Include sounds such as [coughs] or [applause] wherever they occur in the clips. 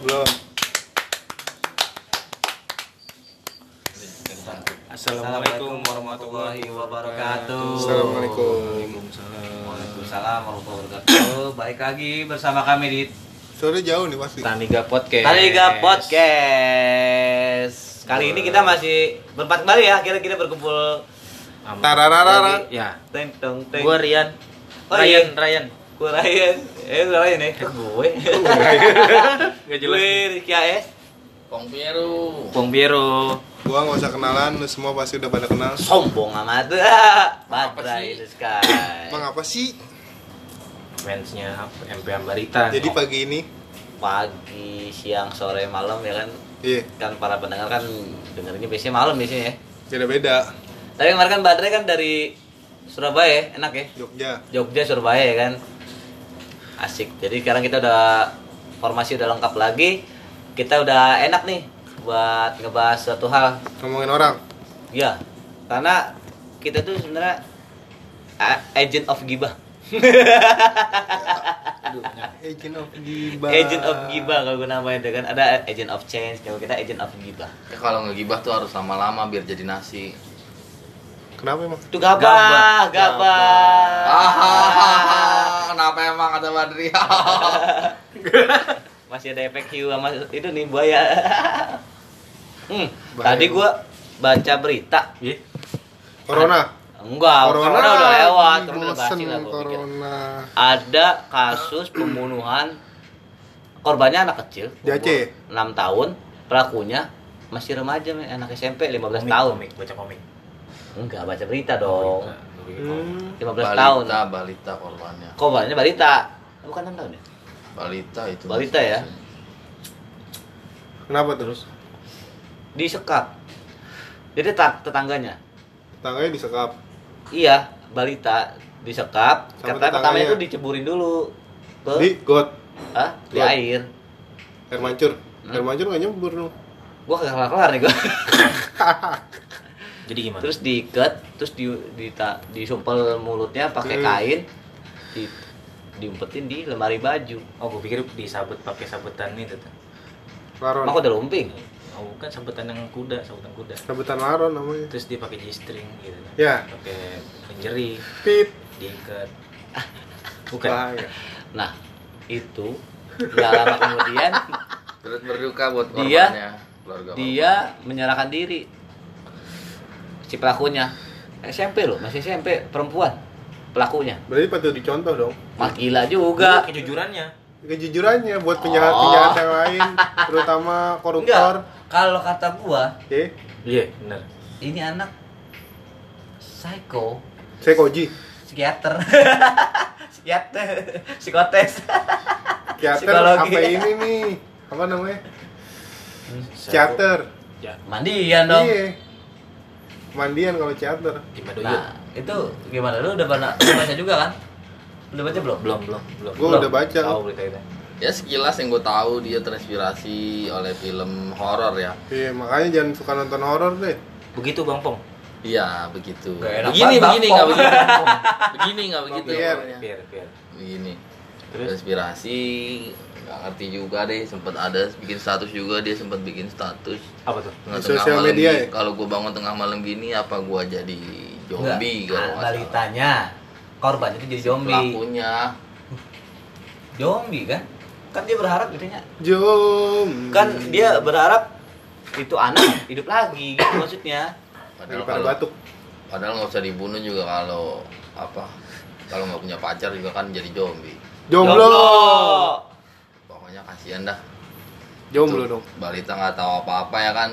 Belum. Assalamualaikum warahmatullahi wabarakatuh. Assalamualaikum. Waalaikumsalam warahmatullahi wabarakatuh. Baik lagi bersama kami di Soalnya jauh nih pasti. Taniga Podcast. Taliga Podcast. Kali ini kita masih berempat kembali ya. Akhirnya kita berkumpul Tarararara. Ya. teng teng teng. Gua Rian. Oh, Ryan, iya. Ryan. Gue Ryan. Eh, lu Ryan ya? Gue. Gak Gue Rizky AS. Pong Pieru. Pong Biru. Gua nggak usah kenalan, lu semua pasti udah pada kenal. Sombong amat. Sih? the sky. Emang apa sih? Fansnya MP Ambarita. Jadi pagi ini, Pagi, siang, sore, malam ya kan iya, kan para pendengar kan dengerinnya biasanya malam biasanya ya. beda-beda. Tapi kemarin kan Badrai kan dari Surabaya ya, enak ya. Jogja. Jogja Surabaya ya kan. Asik. Jadi sekarang kita udah formasi udah lengkap lagi. Kita udah enak nih buat ngebahas suatu hal. Ngomongin orang. Ya. Karena kita tuh sebenarnya agent of gibah. Agent of Giba. Agent of gibah kalau gue namain kan ada agent of change kalau kita agent of gibah. Ya, kalau ngegibah tuh harus lama-lama biar jadi nasi. Kenapa emang? Itu gabah, Gabah, gabah. Ah, kenapa emang ada Badria? [laughs] Masih ada efek hiu sama itu nih buaya. hmm, Bahaya. tadi gua baca berita. Iya. Corona. Enggak, corona, udah lewat, corona udah basi lah gua pikir. corona. Ada kasus pembunuhan korbannya anak kecil, Di Aceh? 6 tahun, pelakunya masih remaja, anak SMP 15 Komik, tahun. Komik, baca komik. Enggak baca berita dong. Hmm. 15 tahun. balita, balita korbannya. Korbannya balita. Bukan 6 tahun ya? Balita itu. Balita ya? Kenapa terus? Disekap. Jadi tet- tetangganya. Tangganya disekap. Iya, balita disekap. Sama Katanya pertama tetangganya. itu diceburin dulu ke Di got. ah, di Got. air. Air mancur. Hmm. Air mancur nggak nyembur dong. Gua kagak kelar-kelar nih gua. [laughs] Jadi gimana? terus diikat, terus di, di disumpel mulutnya pakai Hmm. kain, di diumpetin di lemari baju. oh, gua pikir disabet pakai sabetan itu tuh. Laron. Emang udah lumping. Oh, bukan sabetan yang kuda, sabetan kuda. Sabetan laron namanya. Terus dia pakai G-string gitu. kan. Ya. Pakai lingerie, Pip. diikat. [laughs] Bukan. Bahaya. Nah, itu nggak lama kemudian Terus berduka buat Dia- korbannya. Keluarga dia menyerahkan diri. Si pelakunya SMP loh, masih SMP perempuan pelakunya. Berarti patut dicontoh dong. Mah gila juga. kejujurannya. Kejujurannya buat penjahat-penjahat yang lain, terutama koruptor. Kalau kata gua, Oke. Iya, benar. ini anak psycho, Saya Koji. psikiater. [laughs] psikiater, psikotes. Teater Psikologi. apa ini nih? Apa namanya? Teater. Ya, Mandian dong. Iya. Mandian kalau Madoyut. Nah, itu gimana? Lu udah pernah [coughs] baca juga kan? Udah baca belum? belum, belum, belum. Gua Belum. udah baca. Tahu berita itu. Ya sekilas yang gue tahu dia terinspirasi oleh film horor ya. Iya, makanya jangan suka nonton horor deh. Begitu Bang Pong. Iya begitu. Begini begini nggak Pong. begini. [laughs] begini nggak begitu. Biar. Biar, biar. Begini. Terus? Terinspirasi nggak ngerti juga deh sempet ada bikin status juga dia sempat bikin status Apa tuh? tengah-tengah sosial malam media ya? kalau gue bangun tengah malam gini apa gue jadi zombie Enggak, kalau ah, balitanya korban itu jadi zombie. pelakunya Zombie kan? Kan dia berharap gitu nya. Jom. Kan dia berharap itu anak [coughs] hidup lagi gitu maksudnya. padahal kalau batuk. padahal nggak usah dibunuh juga kalau apa kalau nggak punya pacar juga kan jadi zombie Jomblo. Pokoknya kasihan dah Jomblo dong. balita nggak tahu apa-apa ya kan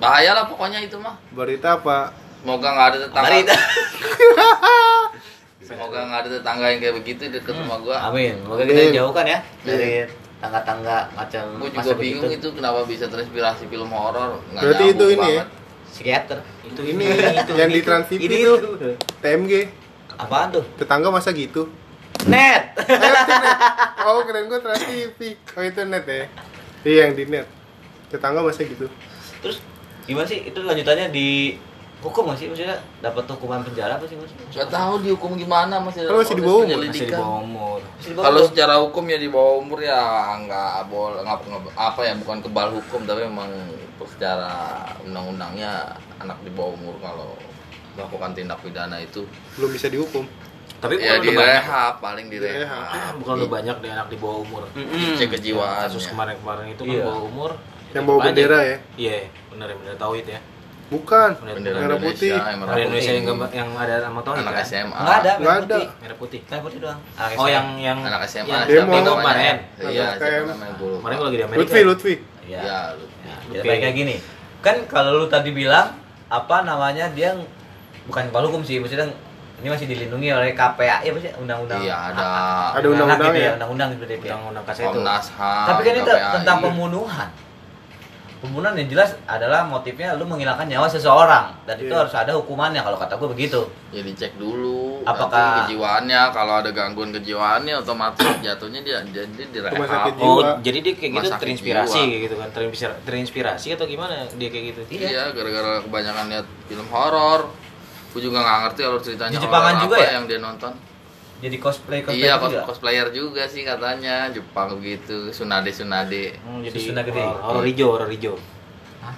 bahaya lah pokoknya itu mah Berita apa? semoga nggak ada tetangga Barita. [laughs] semoga nggak ada tetangga yang kayak begitu deket rumah gua Amin. Semoga kita dijauhkan ya dari tangga-tangga macam gua juga masa bingung begitu. itu kenapa bisa terinspirasi film horor nggak Berarti itu ini ya? banget. Psikiater. Itu Ini yang di Trans TV Ini itu. itu. TMG. Apaan tuh? Tetangga masa gitu? Net. Oh, keren gua Trans TV. Oh, itu net ya. Iya, yang di net. Tetangga masa gitu. Terus gimana sih itu lanjutannya di hukum nggak sih maksudnya dapat hukuman penjara apa sih maksudnya? Nggak tahu dihukum gimana masih Kalau masih di bawah umur, Masih di bawah umur. Masih Kalau secara hukum ya di bawah umur ya nggak boleh nggak- apa ya bukan kebal hukum tapi memang secara undang-undangnya anak di bawah umur kalau melakukan tindak pidana itu belum bisa dihukum Tapi ya di rehab paling di rehab Bukan udah banyak deh anak di bawah umur. cek kejiwaan Kasus kemarin-kemarin itu kan Iya. bawah umur. Yang bawa bendera ya? Iya, bener bener tauhid ya. bukan Bendera merah putih merah. Indonesia yang gambar yang ada nama tauhid anak kan? SMA Nggak ada, Nggak merah ada. putih. Merah putih. Merah putih doang. Anak Oh SMA. yang yang anak SMA yang Demo. kemarin. iya lupa. Kemarin gue lagi di Amerika. Lutfi Lutfi Iya. ya Ya, Oke. jadi kayak gini. Kan kalau lu tadi bilang apa namanya dia bukan kepala hukum sih, maksudnya ini masih dilindungi oleh KPA ya maksudnya undang-undang. iya ada Ada undang-undang gitu ya? undang-undang seperti itu. ya. Undang-undang kasih itu. Komnas HAM Tapi kan itu KPAI. tentang pembunuhan. Pembunuhan yang jelas adalah motifnya lu menghilangkan nyawa seseorang dan itu Iya. harus ada hukumannya kalau kata gue begitu. ya dicek dulu Apakah- nanti kejiwaannya kalau ada gangguan kejiwaannya otomatis jatuhnya dia jadi direhab Rumah sakit jiwa. Oh, jadi dia kayak gitu terinspirasi jiwa. kayak gitu kan. Terinspirasi, terinspirasi atau gimana dia kayak gitu? iya gara-gara kebanyakan lihat film horor gue juga nggak ngerti kalau ceritanya Di Jepangan juga apa ya? yang dia nonton Jadi cosplay cosplay iya cos juga. cosplayer juga sih katanya Jepang begitu Sunade Sunade Hmm, jadi Susunan gede. horor, horor hijau, horor hijau.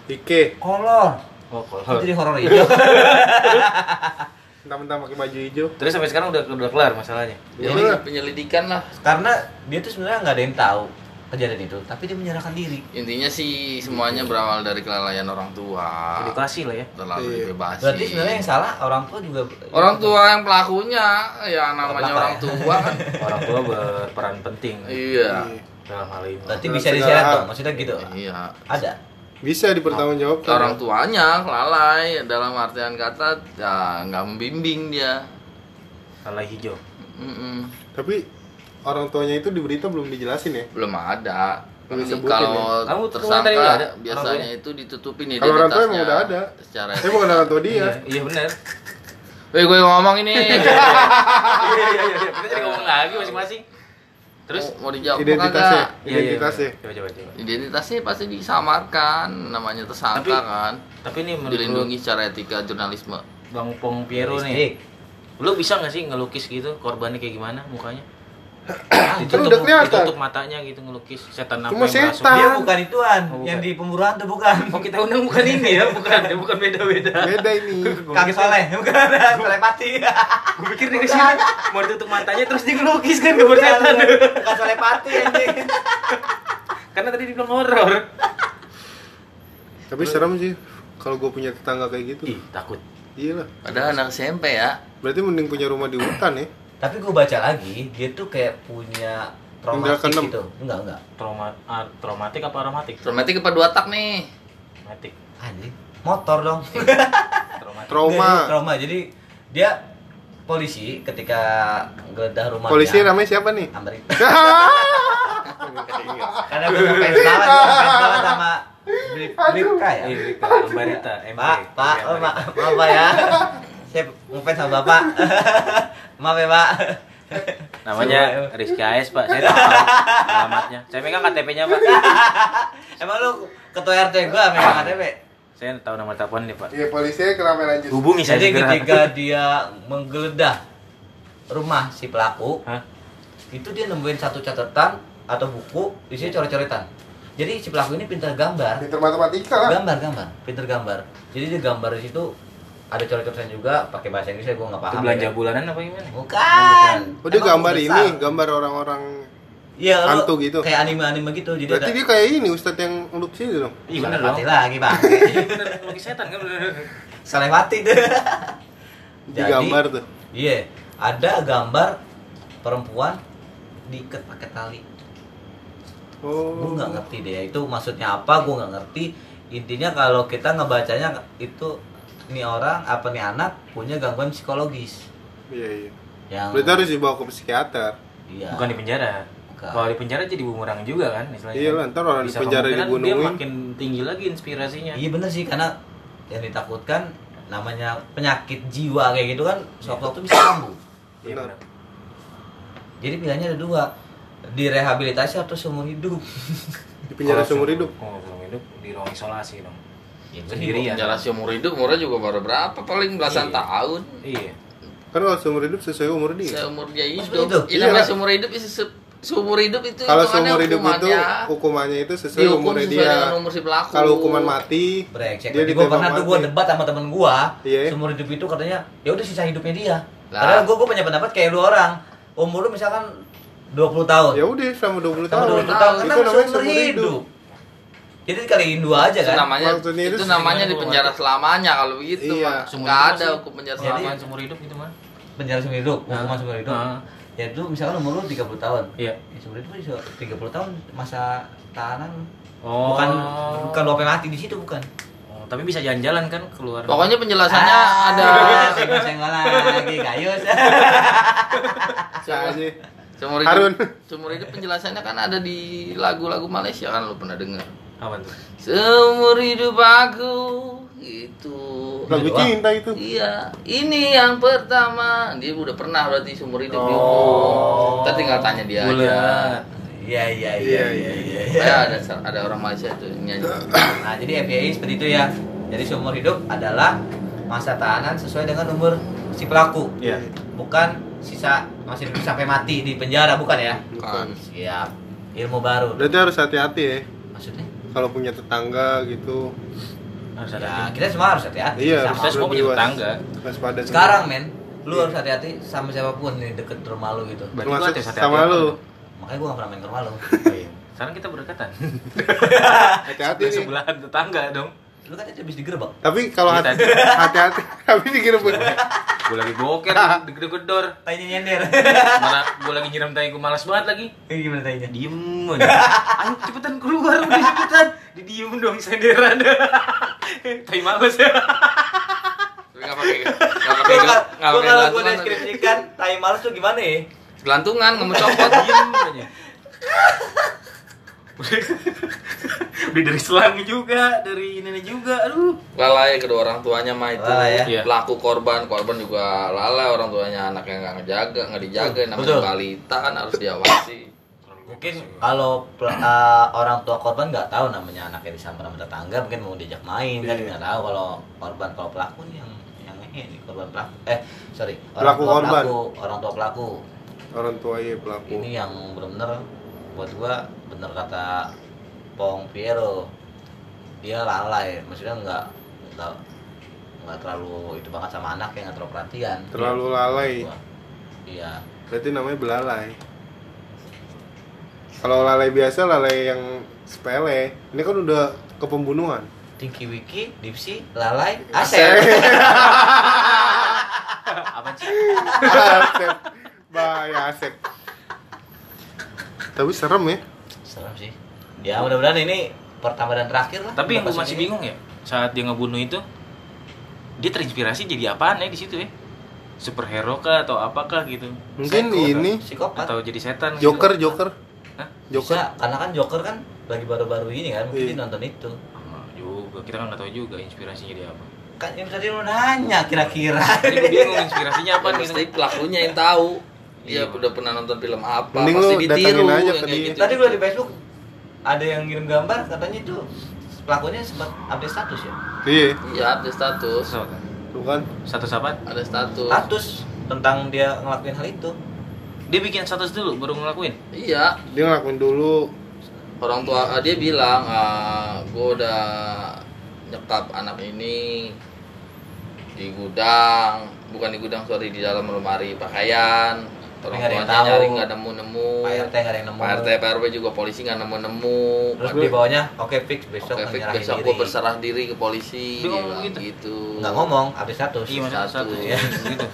Ike Kolor. Oh, Kok horor. jadi horor hijau. [laughs] mentang-mentang pakai baju hijau Terus sampai sekarang udah udah kelar masalahnya. Penyelidik- Iya. penyelidikan lah Karena dia tuh sebenarnya nggak ada yang tahu kejadian itu, tapi dia menyerahkan diri. intinya sih semuanya berawal dari kelalaian orang tua Edukasi lah ya. terlalu Iya. dibebasi Berarti sebenarnya yang salah orang tua juga. orang tua yang pelakunya ya namanya Belakang orang ya. tua kan [laughs] Orang tua berperan penting iya dalam hal ini. Berarti bisa diseret dong, maksudnya gitu. iya Ada. bisa dipertanggungjawabkan orang tuanya lalai dalam artian kata ya nggak membimbing dia Lalai hijau. Mm-mm. tapi orang tuanya itu di berita belum dijelasin ya belum ada kalau Kamu tersangka nggak ada? biasanya itu ditutupin Kalau orang tua emang identitasnya udah ada. secara saya bukan orang tua dia Iya, iya benar. Weh gue ngomong ini [laughs] Iya iya iya. Kita jadi [laughs] ngomong lagi masing-masing. Terus mau dijawab identitasnya kagak? Iya, iya, identitasnya Coba coba coba. identitasnya pasti disamarkan namanya tersangka Tapi- kan Tapi ini menurut dilindungi secara etika jurnalisme Bang Pong Piero nih. Lu bisa nggak sih ngelukis gitu korbannya kayak gimana mukanya? Kan udah kelihatan. ditutup matanya gitu ngelukis setan apa Cuma yang setan. Dia bukan ituan, Oh, bukan. yang di pemburuan tuh bukan. Oh kita undang bukan ini ya, bukan, ya [laughs] bukan beda-beda. beda ini Kang Soleh, bukan Soleh Pati. Gue pikir dia ke sini mau ditutup matanya terus dia ngelukis kan gambar setan. Bukan Soleh Pati anjing. Karena tadi dibilang horor. tapi serem sih kalau gue punya tetangga kayak gitu Ih takut. iya lah padahal anak SMP ya berarti mending punya rumah di hutan ya Tapi gue baca lagi, dia tuh kayak punya traumatik keenam. gitu. Enggak, enggak. Trauma, ah, traumatik apa aromatik? traumatik apa dua tak nih Traumatik. Anjing, motor dong. [laughs] Traumatik. trauma dia trauma. Jadi dia polisi ketika geledah rumahnya. polisi namanya siapa nih Amrit. [laughs] Karena gue ngefans banget, ngefans banget sama Blip Blipka ya. Iya, Rika, Ambarita, MB. Pak, Pak, Iya, maaf Pak ya. Saya ngefans sama Bapak. [laughs] maaf ya Pak. Namanya Rizky AS, Pak. Saya tahu alamatnya. Saya megang KTP-nya, Pak. [laughs] Emang lu ketua RT gua megang KTP? Saya tahu nomor telepon nih, Pak. iya polisinya kenapa lanjut Hubungi saya Jadi segera. ketika dia menggeledah rumah si pelaku, Hah? itu dia nemuin satu catatan atau buku isinya coret-coretan. Jadi si pelaku ini pintar gambar, pinter matematika lah gambar gambar, pintar gambar. Jadi dia gambar di situ ada coret-coretan juga pakai bahasa Inggris gue nggak Itu paham. belanja ya. bulanan apa gimana? Bukan. oh dia gambar besar. ini gambar orang-orang Iya, lu hantu gitu. Kayak anime-anime gitu. Jadi berarti ada dia kayak ini ustadz yang ngelukis itu dong Iya bener dong. Lagi, Bang. Iya bener, lukis setan kan [laughs] bener. Soleh Pati tuh. di gambar tuh Iya, ada gambar perempuan diikat pakai tali. oh Gue nggak ngerti deh itu maksudnya apa, gue nggak ngerti. Intinya kalau kita ngebacanya itu ini orang apa nih anak punya gangguan psikologis iya iya yang berarti harus dibawa ke psikiater iya. Bukan di penjara. Bukan. Kalau di penjara jadi bumerang juga kan istilahnya. iya lah ntar orang di Bisa penjara kemungkinan dia dibunuhin makin tinggi lagi inspirasinya. Iya bener sih karena yang ditakutkan namanya penyakit jiwa kayak gitu kan sewaktu-waktu bisa kambuh. Iya Benar. Jadi pilihannya ada dua, direhabilitasi atau seumur hidup. di penjara seumur hidup Kalau seumur hidup di ruang isolasi dong. Ya, Sendirian. Penjara seumur hidup umurnya juga baru berapa? Paling belasan Iya. tahun. Iya. Kan kalau seumur hidup sesuai umur dia. Seumur dia hidup. hidup. Ini namanya Iya. seumur hidup itu se- seumur hidup itu Kalau seumur hidup itu hukumannya itu sesuai dihukum umurnya sesuai dia. dengan umur si pelaku. Kalau hukuman mati, Brengsek. dia Jadi gue pernah tuh gue mati. debat sama temen gue. Iya. Seumur hidup itu katanya ya udah sisa hidupnya dia. Lah. Padahal gue gue punya pendapat kayak lu orang. Umur lu misalkan 20 tahun. Ya udah selama 20 Sama tahun. 20 tahun Itu karena namanya seumur hidup. Jadi kaliin dua aja itu kan. namanya itu, itu namanya di penjara selamanya kalau begitu Iya. Ada sih. hukum penjara Jadi- selama Selama seumur hidup gitu mah. Penjara seumur hidup, hukuman seumur hidup. Hah? Ya itu misalkan umur lu 30 tahun. Iya. Ya, seumur hidup itu 30 tahun masa tahanan. Oh. Bukan bukan lu mati di situ bukan. Oh, tapi bisa jalan-jalan kan keluar. pokoknya penjelasannya Ah, ada [laughs] senggol-senggol lagi gayus. [laughs] Bisa aja. seumur Harun. hidup seumur hidup penjelasannya kan ada di lagu-lagu Malaysia kan lu pernah dengar Apa tuh? seumur hidup aku itu Lagu doang. cinta itu. Iya, ini yang pertama. Dia udah pernah berarti seumur hidup Oh. Kita tinggal tanya dia aja. Bulat. Iya iya Iya, iya iya iya. Kayak ada ada orang Malaysia tuh nyanyi. Nah, jadi FYI seperti itu ya. Jadi seumur hidup adalah masa tahanan sesuai dengan umur si pelaku. Iya. Bukan sisa masih sampai mati di penjara bukan ya? Bukan. Siap. Ilmu baru. Berarti harus hati-hati ya. Maksudnya? Kalau punya tetangga gitu. Harus ada. Ya, kita semua harus hati-hati Iya, sama Kita semua punya tetangga. Waspada Sekarang men, lu harus hati-hati sama siapa pun nih deket rumah lu gitu. Berarti hati-hati sama lu. Makanya gua gak pernah main ke rumah lu. Sekarang kita berdekatan. [laughs] Hati-hati nih. Sebelahan tetangga dong. Lu kan habis digerebek. Tapi kalau Iya, hati- tadi. hati-hati, [laughs] tapi digerebek. Gue lagi boker [laughs] di gedor. Tanya nyender. Mana gue lagi nyiram tai gue malas banget lagi. Gimana tanya? Diem aja. Ayo cepetan keluar udah cepetan. Di diem dong senderan. [laughs] Tai males ya. Tapi nggak pakai nggak pakai Gua nggak kalau pakai gua gelantungan. deskripsikan tai males tuh gimana ya? Gelantungan nggak mau copot. Diem aja. [laughs] Udah, dari selang juga, dari nenek juga. Aduh. Lalai kedua orang tuanya mah itu. Lalai ya? Iya. Pelaku korban, korban juga lalai orang tuanya anaknya nggak ngejaga, nggak dijaga, namanya balita kan harus diawasi. Mungkin kalau uh, orang tua korban nggak tahu namanya anaknya disamper sama tetangga, mungkin mau diajak main kan Iya. nggak tahu kalau korban kalau pelaku nih yang yang ini korban pelaku eh sorry orang Pelaku tua korban. pelaku orang tua pelaku Orang tua iya pelaku. ini yang benar-benar buat gua bener kata Pong Piero dia lalai maksudnya nggak nggak nggak terlalu itu banget sama anak yang nggak terlalu perhatian Terlalu lalai. Gua. iya Berarti namanya belalai. Kalau lalai biasa, lalai yang sepele. Ini kan udah ke pembunuhan. Tinky Wiki Dipsy lalai Asep. [laughs] Apa sih? Asep. Bahaya Asep. Tapi serem ya. serem sih ya mudah-mudahan ini pertama dan terakhir lah Tapi yang gue masih ini. bingung ya, saat dia ngebunuh itu, dia terinspirasi jadi apaan ya di situ ya? Superhero kah atau apakah gitu? Mungkin Psycho, ini psikopat Atau jadi setan? gitu? Joker, Joker. Hah? Joker. Bisa, karena kan Joker kan lagi baru-baru ini kan mungkin dia nonton itu Ah, juga, kita kan nggak tahu juga inspirasinya dia apa. kan yang tadi lu nanya kira-kira Tadi bingung inspirasinya apa [laughs] nih? mesti pelakunya yang tahu. Dia Iya. udah pernah nonton film apa, Mending pasti lu ditiru datangin aja ke dia. gitu. tadi gua di Facebook ada yang ngirim gambar katanya itu pelakunya sempat update status ya Iya, Iya, ada status. So, kan? bukan. Status apa? Ada status. status tentang dia ngelakuin hal itu Dia bikin status dulu baru ngelakuin. Iya, Dia ngelakuin dulu. orang tua ah, dia bilang ah, gue udah nyekap anak ini di gudang bukan di gudang sorry di dalam lemari pakaian orang Nggak ada yang tahu. nyari nggak nemu nemu Pak RT nggak ada yang nemu Pak RT Pak RW juga polisi nggak nemu nemu terus di bawahnya oke fix besok Oke, Fik, menyerahin besok diri gue berserah diri ke polisi ngomong gitu? gitu nggak ngomong update status Iya, Satu. status ya. gitu.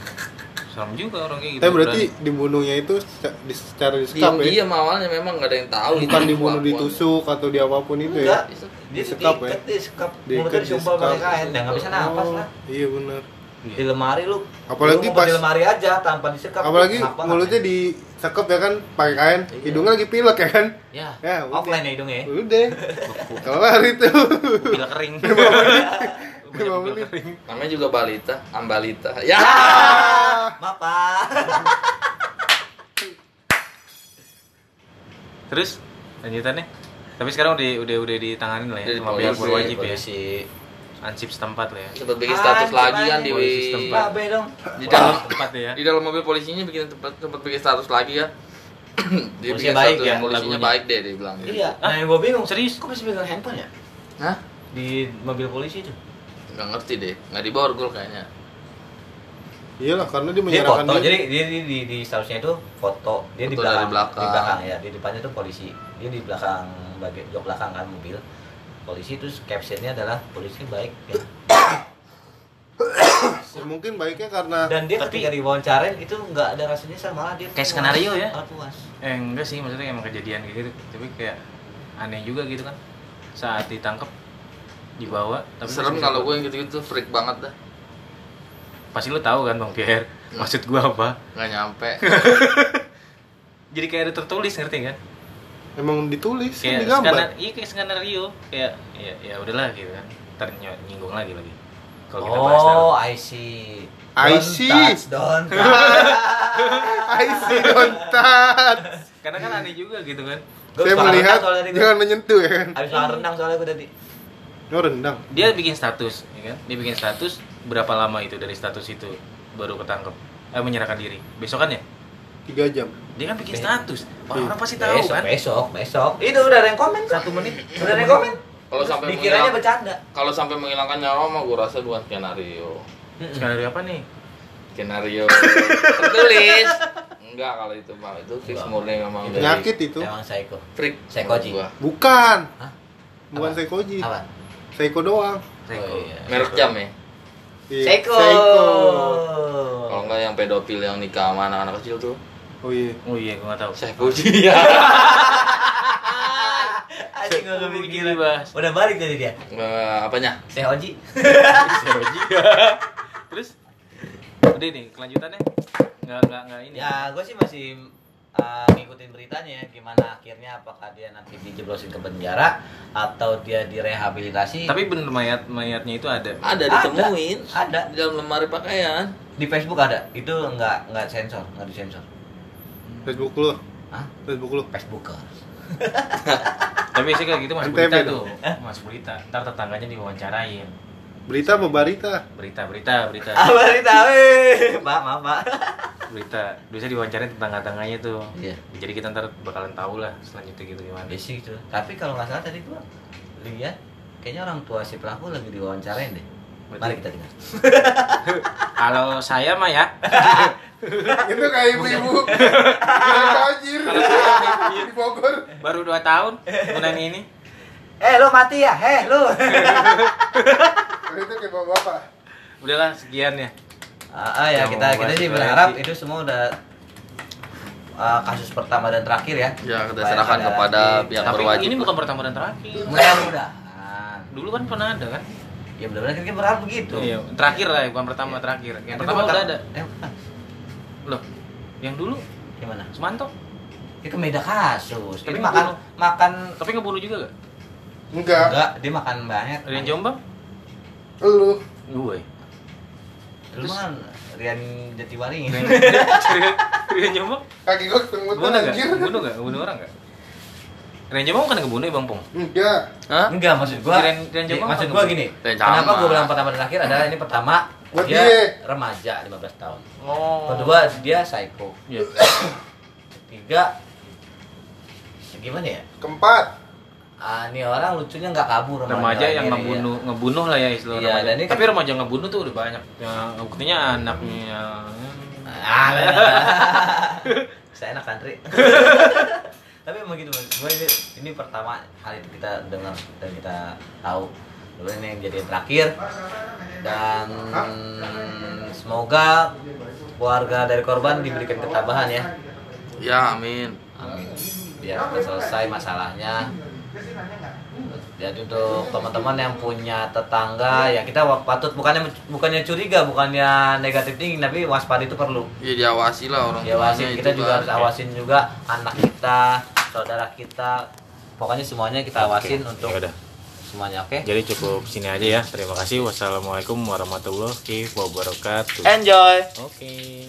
Serem juga orang kayak gitu. Tapi berarti dibunuhnya itu di- secara disekap diam ya. diam awalnya memang nggak ada yang tahu Bukan itu dibunuh ditusuk atau di apa pun itu enggak ya. dia Disekap ya? diikat disekap Diikat, mulutnya disumpal pakai kain ya nggak bisa napas Oh, lah Iya benar. Di lemari lu Apalagi lu pas- di lemari aja tanpa disekap Apalagi Kenapa mulutnya ngapain? disekep ya kan pakai kain, Iya. hidungnya lagi pilek ya kan. ya, Ya, udah. offline ya hidungnya ya. Udah. Kelar itu. Bila kering. [laughs] Lima menit. kering. namanya juga balita ambalita ya [laughs] maaf Pak. [laughs] Terus lanjutannya? Tapi sekarang udah udah udah ditanganin lah ya Udah sama pihak berwajib ya. polisi ansip setempat lah ya sempat bikin status Anjir, lagi kan di polisi setempat. Babe dong. di dalam tempat ya di dalam mobil polisinya bikin tempat sempat bikin status lagi kan [coughs] dia Polisinya bikin baik status ya, polisinya lagunya. baik deh dia bilang Iya. Nah, yang gue bingung. Serius? Kok masih pegang handphone ya? Hah? Di mobil polisi itu. nggak ngerti deh nggak diborgol kayaknya Iyalah karena dia Dia menyerahkan foto. diri. Jadi dia di di, di statusnya itu foto. Dia di Foto belakang, belakang. Di belakang ya. Di depannya tuh polisi. Dia di belakang bagian jok belakang kan mobil. Polisi terus captionnya adalah polisi baik ya. [coughs] Mungkin baiknya karena Dan dia Tapi- ketika diwawancarain itu nggak ada rasa nyesal malah dia Kayak puas. skenario ya? Puas. eh enggak sih maksudnya emang kejadian gitu tapi kayak aneh juga gitu kan saat ditangkap dibawa tapi serem kalau gue yang gitu-gitu freak banget dah pasti lu tahu kan bang Pierre maksud gua apa nggak nyampe [laughs] jadi kayak ada tertulis ngerti kan emang ditulis kan kayak digambar. skenario iya kayak skenario kayak ya ya udahlah gitu kan ntar ny- nyinggung lagi lagi kalau kita bahas Oh. I see. I Don't see. touch, don't [laughs] touch. I see don't touch. karena kan aneh juga gitu kan Gua Saya melihat jangan menyentuh ya kan. Habis makan rendang soalnya gue tadi. Oh rendang. dia bikin status ya kan dia bikin status berapa lama itu dari status itu baru ketangkep eh menyerahkan diri besokan ya Tiga jam. dia kan bikin status orang-orang pasti tahu besok, kan besok, besok. Itu udah ada yang komen. satu menit Udah ada yang komen. kalau sampai Dikiranya bercanda. kalau sampai menghilangkan nyawa mah gue rasa bukan skenario skenario apa nih skenario tertulis enggak kalau itu mah itu fix murni memang Penyakit itu. Emang psycho. freak Psychoji. Bukan. Hah? Bukan Apa? Seikoji. Apa? Seiko doang. Seiko. Oh, iya. merek jam ya Iya, Seiko. Seiko. kalau enggak yang pedofil yang nikah sama anak-anak kecil tuh Oh iya. oh iya gua nggak tahu saya puji ya Anjing gua kepikiran. dibahas. Udah balik tadi dia. Eh, apanya Sehoji. Seroji. [laughs] [laughs] terus udah nih kelanjutannya nggak nggak nggak ini Ya, gue sih masih uh, ngikutin beritanya gimana akhirnya apakah dia nanti dijeblosin ke penjara atau dia direhabilitasi. tapi bener mayat mayatnya itu ada ada ditemuin Ada. di dalam lemari pakaian Di Facebook ada. Itu nggak nggak sensor, nggak disensor. Facebook lu. Hah? Facebook lu. Facebooker. [laughs] tapi sih kayak gitu masuk berita tuh masuk berita ntar tetangganya diwawancarain Berita apa barita? berita berita berita Ah, berita, weh. Pak, maaf, Pak. berita biasa diwawancarain tetangga-tetangganya tuh Iya. jadi kita ntar bakalan tahu lah selanjutnya gitu gimana Basic itu. Tapi kalau nggak salah tadi gua lihat kayaknya orang tua si pelaku lagi diwawancarain deh. Mari kita dengar. [laughs] kalau saya mah ya [laughs] itu kayak ibu-ibu. Anjir. Di Bogor. baru 2 tahun gunain ini Eh, lu mati ya? Heh, lu. Itu kayak bapak-bapak. udahlah sekian ya Ah, ah, ya kita kita sih berharap itu semua udah ah, kasus pertama dan terakhir ya. ya kita serahkan ada kepada pihak tapi berwajib ini lah. bukan pertama dan terakhir Mudah-mudahan. dulu kan pernah ada kan Ya mudah-mudahan kan kita berharap begitu. iya terakhir lah bukan pertama terakhir yang Tapi pertama udah ada Eh, loh yang dulu Gimana? Sumanto Itu beda kasus. Tapi makan makan tapi ngebunuh juga gak Enggak. enggak, dia makan banyak. ada yang Jombang Lu. gue Lu kan Rian Jatiwaringin. Rian Jombang Kaki gua ketemu tuh Bunuh gak? anjir. Bunuh gak? Bunuh orang gak? Rian Jombang bukan ngebunuh ya Bang Pong? Enggak. Hah? Enggak, maksud gua. Ren- Ren Jadi, Jombang maksud apa gua gini. Kenapa gua bilang pertama dan terakhir adalah ini pertama Buat dia dia. remaja 15 tahun. Oh. Kedua dia psycho. Iya. Ketiga ya gimana ya? Keempat. Ah, ini orang lucunya nggak kabur Remaja yang ini, ngebunuh ngebunuh lah ya istilah Iya, remaja. kan- Tapi remaja ngebunuh tuh udah banyak. Ya, buktinya anaknya ya. Ah, [laughs] saya enak santri. [laughs] Tapi emang gitu, ini, ini pertama kali kita dengar dan kita tahu. Lalu ini yang jadi yang terakhir dan semoga keluarga dari korban diberikan ketabahan ya. ya amin Amin. Biar selesai masalahnya. Jadi untuk teman-teman yang punya tetangga ya kita patut bukannya bukannya curiga, bukannya negatif tinggi, tapi waspada itu perlu. ya diawasi lah orang Diawasin tuanya kita juga harus awasin juga anak kita, saudara kita. Pokoknya semuanya kita awasin untuk Ya udah. semuanya oke. Jadi cukup sini aja ya. Terima kasih. Wassalamualaikum warahmatullahi wabarakatuh. Enjoy. Oke.